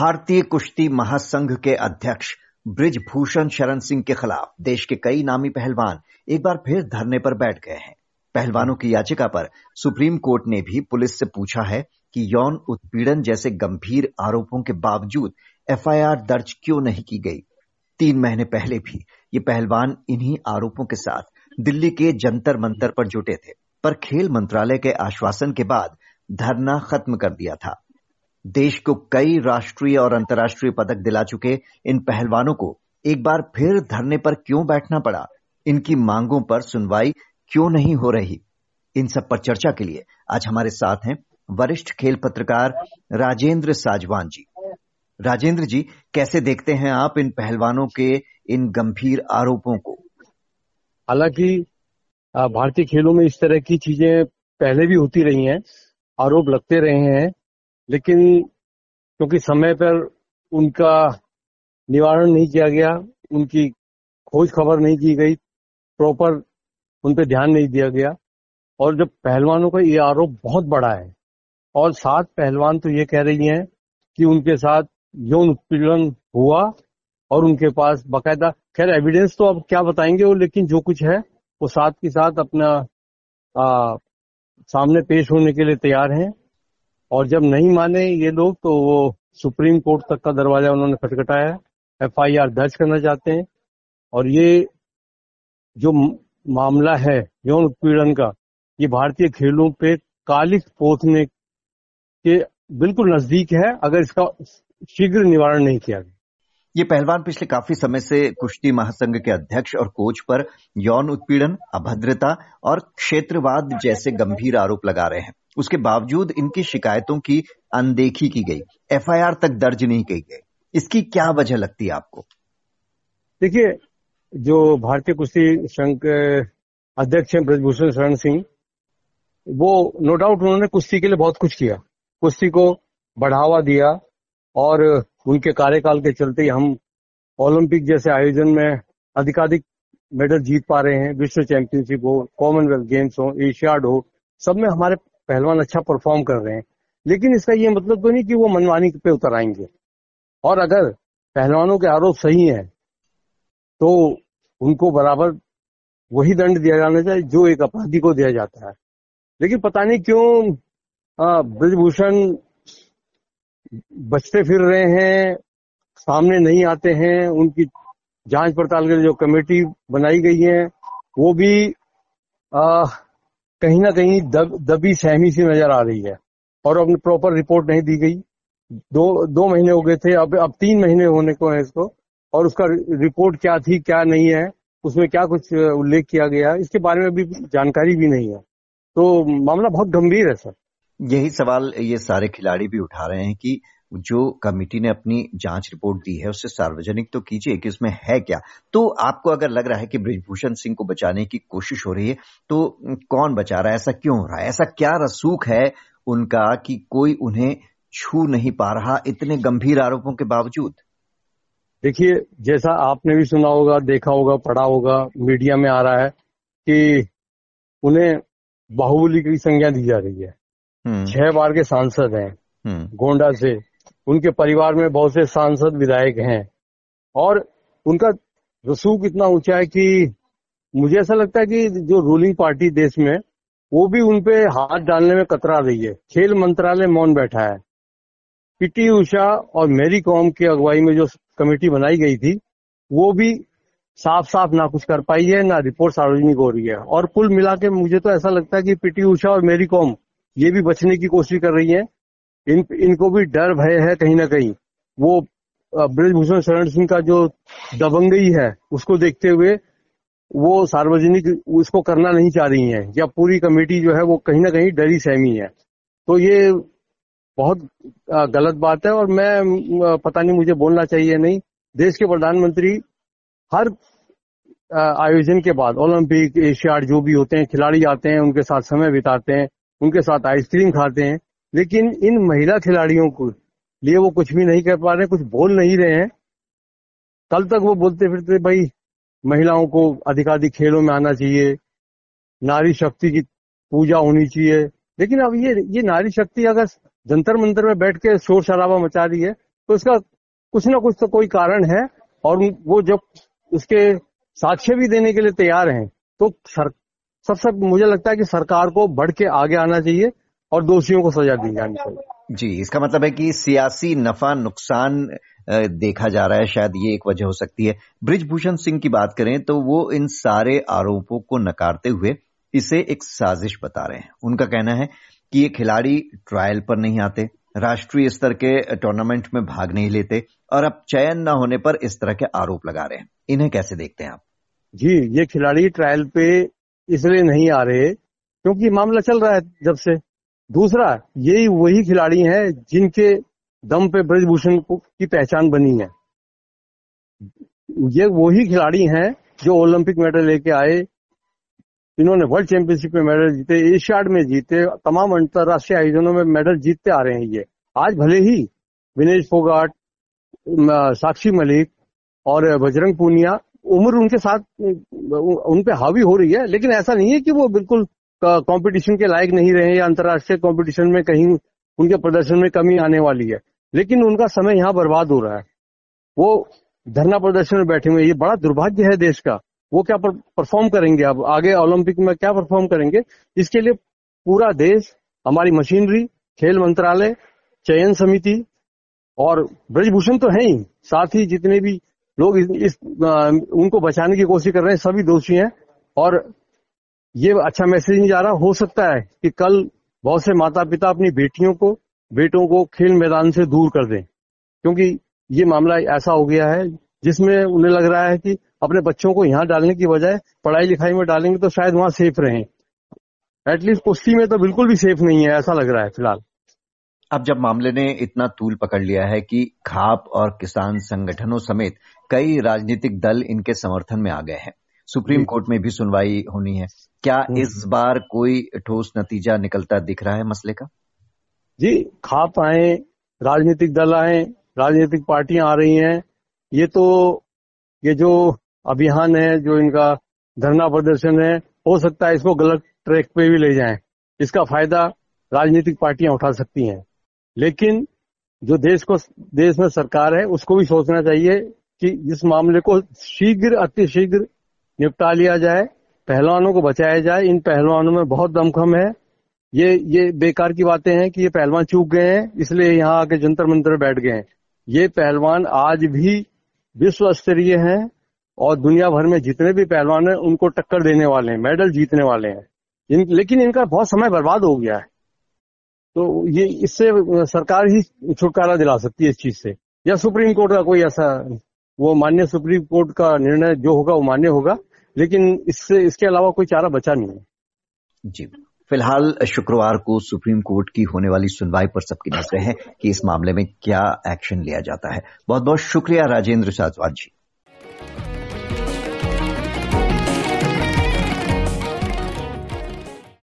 भारतीय कुश्ती महासंघ के अध्यक्ष ब्रिजभूषण शरण सिंह के खिलाफ देश के कई नामी पहलवान एक बार फिर धरने पर बैठ गए हैं। पहलवानों की याचिका पर सुप्रीम कोर्ट ने भी पुलिस से पूछा है कि यौन उत्पीड़न जैसे गंभीर आरोपों के बावजूद एफआईआर दर्ज क्यों नहीं की गई? तीन महीने पहले भी ये पहलवान इन्हीं आरोपों के साथ दिल्ली के जंतर मंतर पर जुटे थे, पर खेल मंत्रालय के आश्वासन के बाद धरना खत्म कर दिया था। देश को कई राष्ट्रीय और अंतर्राष्ट्रीय पदक दिला चुके इन पहलवानों को एक बार फिर धरने पर क्यों बैठना पड़ा? इनकी मांगों पर सुनवाई क्यों नहीं हो रही? इन सब पर चर्चा के लिए आज हमारे साथ हैं वरिष्ठ खेल पत्रकार राजेंद्र साजवान जी। राजेंद्र जी, कैसे देखते हैं आप इन पहलवानों के इन गंभीर आरोपों को? हालाँकि भारतीय खेलों में इस तरह की चीज़ें पहले भी होती रही हैं, आरोप लगते रहे हैं लेकिन क्योंकि समय पर उनका निवारण नहीं किया गया उनकी खोज खबर नहीं की गई प्रॉपर उन पर ध्यान नहीं दिया गया और जब पहलवानों का ये आरोप बहुत बड़ा है और सात पहलवान तो ये कह रही हैं कि उनके साथ यौन उत्पीड़न हुआ और उनके पास बकायदा खैर एविडेंस तो अब क्या बताएँगे वो लेकिन जो कुछ है वो साथ के साथ अपना आ, सामने पेश होने के लिए तैयार हैं। और जब नहीं माने ये लोग तो वो सुप्रीम कोर्ट तक का दरवाज़ा उन्होंने खटखटाया एफ़ एफआईआर दर्ज करना चाहते हैं। और ये जो मामला है, यौन उत्पीड़न का, ये भारतीय खेलों पे कालिक पोतने के बिल्कुल नज़दीक है, अगर इसका शीघ्र निवारण नहीं किया गया। ये पहलवान पिछले काफ़ी समय से कुश्ती महासंघ के अध्यक्ष और कोच पर यौन उत्पीड़न, अभद्रता और क्षेत्रवाद जैसे गंभीर आरोप लगा रहे हैं। उसके बावजूद इनकी शिकायतों की अनदेखी की गई, एफआईआर तक दर्ज नहीं की गई। इसकी क्या वजह लगती है आपको? देखिए, जो भारतीय कुश्ती संघ के अध्यक्ष हैं ब्रजभूषण शरण सिंह, वो नो डाउट उन्होंने कुश्ती के लिए बहुत कुछ किया। कुश्ती को बढ़ावा दिया और उनके कार्यकाल के चलते हम ओलंपिक जैसे आयोजन में अधिकाधिक मेडल जीत पा रहे हैं। विश्व चैंपियनशिप हो, कॉमनवेल्थ गेम्स हो, एशियाड हो, सब में हमारे पहलवान अच्छा परफॉर्म कर रहे हैं। लेकिन इसका ये मतलब तो नहीं कि वो मनमानी पे उतर आएँगे। और अगर पहलवानों के आरोप सही है तो उनको बराबर वही दंड दिया जाना चाहिए जो एक अपराधी को दिया जाता है। लेकिन पता नहीं क्यों ब्रजभूषण बचते फिर रहे हैं सामने नहीं आते हैं उनकी जाँच पड़ताल के जो कमेटी बनाई गई है वो भी आ, कहीं ना कहीं दब, दबी सहमी सी नज़र आ रही है। और अपनी प्रॉपर रिपोर्ट नहीं दी गई। दो दो महीने हो गए थे अब अब तीन महीने होने को है इसको और उसका रिपोर्ट क्या थी क्या नहीं है उसमें क्या कुछ उल्लेख किया गया इसके बारे में भी जानकारी भी नहीं है। तो मामला बहुत गंभीर है सर। यही सवाल ये सारे खिलाड़ी भी उठा रहे हैं कि जो कमेटी ने अपनी जाँच रिपोर्ट दी है उसे सार्वजनिक तो कीजिए कि उसमें है क्या। तो आपको अगर लग रहा है कि ब्रिजभूषण सिंह को बचाने की कोशिश हो रही है तो कौन बचा रहा है? ऐसा क्यों हो रहा है? ऐसा क्या रसूख है उनका कि कोई उन्हें छू नहीं पा रहा इतने गंभीर आरोपों के बावजूद? देखिए, जैसा आपने भी सुना होगा, देखा होगा, पढ़ा होगा, मीडिया में आ रहा है कि उन्हें बाहुबली की संज्ञा दी जा रही है। छह बार के सांसद हैं। हम्म। गोंडा से। उनके परिवार में बहुत से सांसद विधायक हैं। और उनका रसूख इतना ऊँचा है कि मुझे ऐसा लगता है कि जो रूलिंग पार्टी देश में वो भी उनपे हाथ डालने में कतरा रही है। खेल मंत्रालय मौन बैठा है। पीटी उषा और मेरी कॉम की अगुवाई में जो कमेटी बनाई गई थी वो भी साफ़ साफ़ ना कुछ कर पाई है ना रिपोर्ट सार्वजनिक हो रही है। और कुल मिला के मुझे तो ऐसा लगता है कि पीटी उषा और मेरी कॉम ये भी बचने की कोशिश कर रही है। इन, इनको भी डर, भय है कहीं ना कहीं। वो ब्रजभूषण शरण सिंह का जो दबंगई है, उसको देखते हुए वो सार्वजनिक उसको करना नहीं चाह रही है, या पूरी कमेटी जो है वो कहीं ना कहीं डरी सहमी है। तो ये बहुत गलत बात है, और मैं पता नहीं मुझे बोलना चाहिए नहीं। देश के प्रधानमंत्री हर आयोजन के बाद, ओलंपिक, एशियाड, जो भी होते हैं, खिलाड़ी आते हैं, उनके साथ समय बिताते हैं। उनके साथ आइसक्रीम खाते हैं लेकिन इन महिला खिलाड़ियों को लिए वो कुछ भी नहीं कर पा रहे कुछ बोल नहीं रहे हैं। कल तक वो बोलते फिरते भाई महिलाओं को अधिकाधिक खेलों में आना चाहिए नारी शक्ति की पूजा होनी चाहिए। लेकिन अब ये ये नारी शक्ति अगर जंतर मंतर में बैठ के शोर शराबा मचा रही है तो इसका कुछ ना कुछ तो कोई कारण है और वो जब उसके साक्ष्य भी देने के लिए तैयार हैं तो सर, सबसे मुझे लगता है कि सरकार को बढ़ के आगे आना चाहिए और दोषियों को सजा दी जानी चाहिए। जी इसका मतलब है कि सियासी नफा नुकसान देखा जा रहा है शायद ये एक वजह हो सकती है। ब्रिजभूषण सिंह की बात करें तो वो इन सारे आरोपों को नकारते हुए इसे एक साजिश बता रहे हैं। उनका कहना है कि ये खिलाड़ी ट्रायल पर नहीं आते राष्ट्रीय स्तर के टूर्नामेंट में भाग नहीं लेते और अब चयन न होने पर इस तरह के आरोप लगा रहे हैं। इन्हें कैसे देखते हैं आप? जी ये खिलाड़ी ट्रायल पे इसलिए नहीं आ रहे, क्योंकि मामला चल रहा है जब से। दूसरा, यही वही खिलाड़ी हैं जिनके दम पे ब्रजभूषण की पहचान बनी है। ये वही खिलाड़ी हैं जो ओलंपिक मेडल लेके आए। इन्होंने वर्ल्ड चैंपियनशिप में मेडल जीते, एशियाड में जीते, तमाम अंतर्राष्ट्रीय आयोजनों में मेडल जीतते आ रहे हैं ये। आज भले ही विनेश फोगाट साक्षी मलिक और बजरंग पूनिया उम्र उनके साथ, उन पे हावी हो रही है, लेकिन ऐसा नहीं है कि वो बिल्कुल कंपटीशन के लायक नहीं रहे या अंतर्राष्ट्रीय कंपटीशन में कहीं उनके प्रदर्शन में कमी आने वाली है। लेकिन उनका समय यहाँ बर्बाद हो रहा है। वो धरना प्रदर्शन में बैठे हुए ये बड़ा दुर्भाग्य है देश का। वो क्या परफॉर्म करेंगे अब? आगे ओलंपिक में क्या परफॉर्म करेंगे? इसके लिए पूरा देश, हमारी मशीनरी खेल मंत्रालय, चयन समिति और ब्रजभूषण तो है ही। साथ ही जितने भी लोग इस, इस आ, उनको बचाने की कोशिश कर रहे हैं सभी दोषी हैं। और ये अच्छा मैसेज नहीं जा रहा हो सकता है कि कल बहुत से माता पिता अपनी बेटियों को बेटों को खेल मैदान से दूर कर दें। क्योंकि ये मामला ऐसा हो गया है जिसमें उन्हें लग रहा है कि अपने बच्चों को यहाँ डालने की बजाय पढ़ाई लिखाई में डालेंगे तो शायद वहाँ सेफ़ रहें। एटलीस्ट कुश्ती में तो बिल्कुल भी सेफ़ नहीं है ऐसा लग रहा है फ़िलहाल। अब जब मामले ने इतना तूल पकड़ लिया है कि खाप और किसान संगठनों समेत कई राजनीतिक दल इनके समर्थन में आ गए हैं। सुप्रीम कोर्ट में भी सुनवाई होनी है। क्या हम्म। इस बार कोई ठोस नतीजा निकलता दिख रहा है मसले का? जी खाप आए राजनीतिक दल आए राजनीतिक पार्टियाँ आ रही हैं। ये तो ये जो अभियान है जो इनका धरना प्रदर्शन है हो सकता है इसको गलत ट्रैक पे भी ले जाएँ। इसका फ़ायदा राजनीतिक पार्टियाँ उठा सकती हैं। लेकिन जो देश को देश में सरकार है उसको भी सोचना चाहिए कि इस मामले को शीघ्र अतिशीघ्र निपटा लिया जाए पहलवानों को बचाया जाए। इन पहलवानों में बहुत दमखम है। ये ये बेकार की बातें हैं कि ये पहलवान चूक गए हैं इसलिए यहाँ आके जंतर मंतर बैठ गए हैं। ये पहलवान आज भी विश्व स्तरीय हैं और दुनिया भर में जितने भी पहलवान हैं उनको टक्कर देने वाले हैं मेडल जीतने वाले हैं। इन, लेकिन इनका बहुत समय बर्बाद हो गया है। तो ये इससे सरकार ही छुटकारा दिला सकती है इस चीज़ से। या सुप्रीम कोर्ट का कोई ऐसा वो मान्य सुप्रीम कोर्ट का निर्णय जो होगा वो मान्य होगा, लेकिन इससे, इसके अलावा कोई चारा बचा नहीं है। जी। फ़िलहाल, शुक्रवार को सुप्रीम कोर्ट की होने वाली सुनवाई पर सबकी नज़रें हैं कि इस मामले में क्या एक्शन लिया जाता है। बहुत बहुत शुक्रिया राजेंद्र साजवान जी।